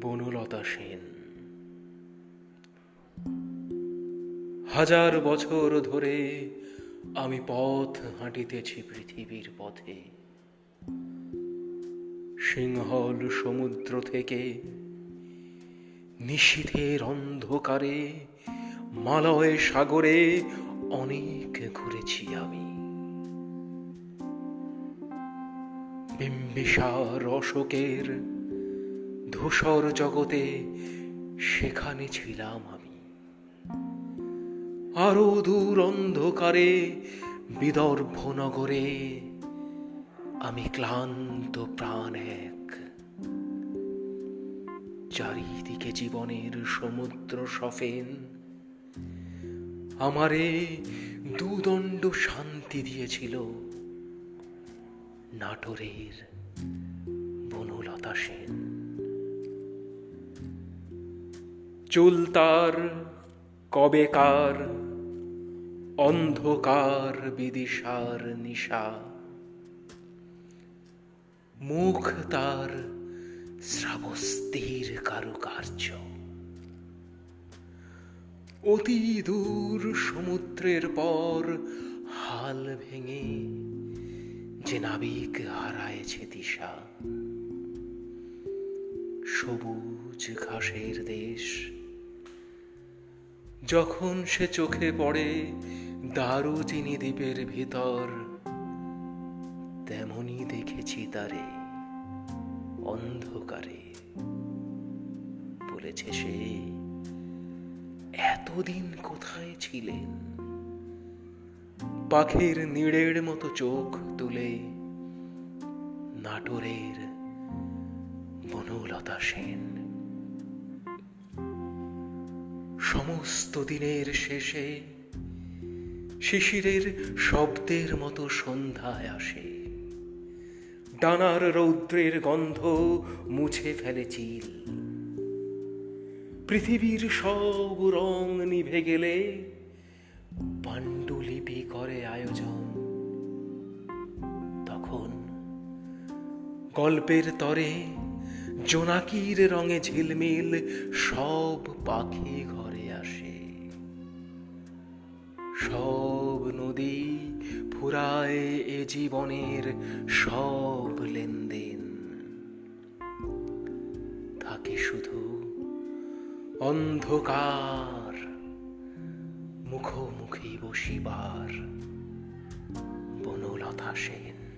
বনলতা সেন হাজার বছর ধরে আমি পথ হাঁটিতেছি পৃথিবীর পথে। সিংহল সমুদ্র থেকে নিশীথের অন্ধকারে, মালয় সাগরে অনেক ঘুরেছি আমি। বিম্বিসার অশোকের ধূসর জগতে সেখানে ছিলাম আমি। আরও দূর অন্ধকারে, বিদর্ভ নগরে আমি ক্লান্ত প্রাণ এক। চারিদিকে জীবনের সমুদ্র সফেন, আমারে দুদণ্ড শান্তি দিয়েছিল নাটোরের বনলতা সেন। চুল তার, কবেকার, অন্ধকার বিদিশার নিশা। মুখ তার শ্রাবস্তির কারুকার্য। অতি দূর সমুদ্রের পর হাল ভেঙে যে নাবিক হারায়েছে দিশা। সবুজ ঘাসের দেশ যখন সে চোখে পড়ে দারুচিনি দ্বীপের ভিতর, তেমনি দেখেছি তারে অন্ধকারে। বলেছে সে, এতদিন কোথায় ছিলেন? পাখির নিড়ের মতো চোখ তুলে নাটোরের বনলতা সেন সমস্ত দিনের শেষে শিশিরের শব্দের মতো সন্ধ্যায় আসে। ডানার রৌদ্রের গন্ধ মুছে ফেলে চিল। পৃথিবীর সব রং নিভে গেলে পাণ্ডুলিপি করে আয়োজন। তখন গল্পের তরে জোনাকির রঙে ঝিলমিল সব পাখি ঘরে। আসে। সব নদী ফুরায় এ জীবনের সব লেনদেন। থাকে শুধু অন্ধকার, মুখোমুখি বসিবার বনলতা সেন।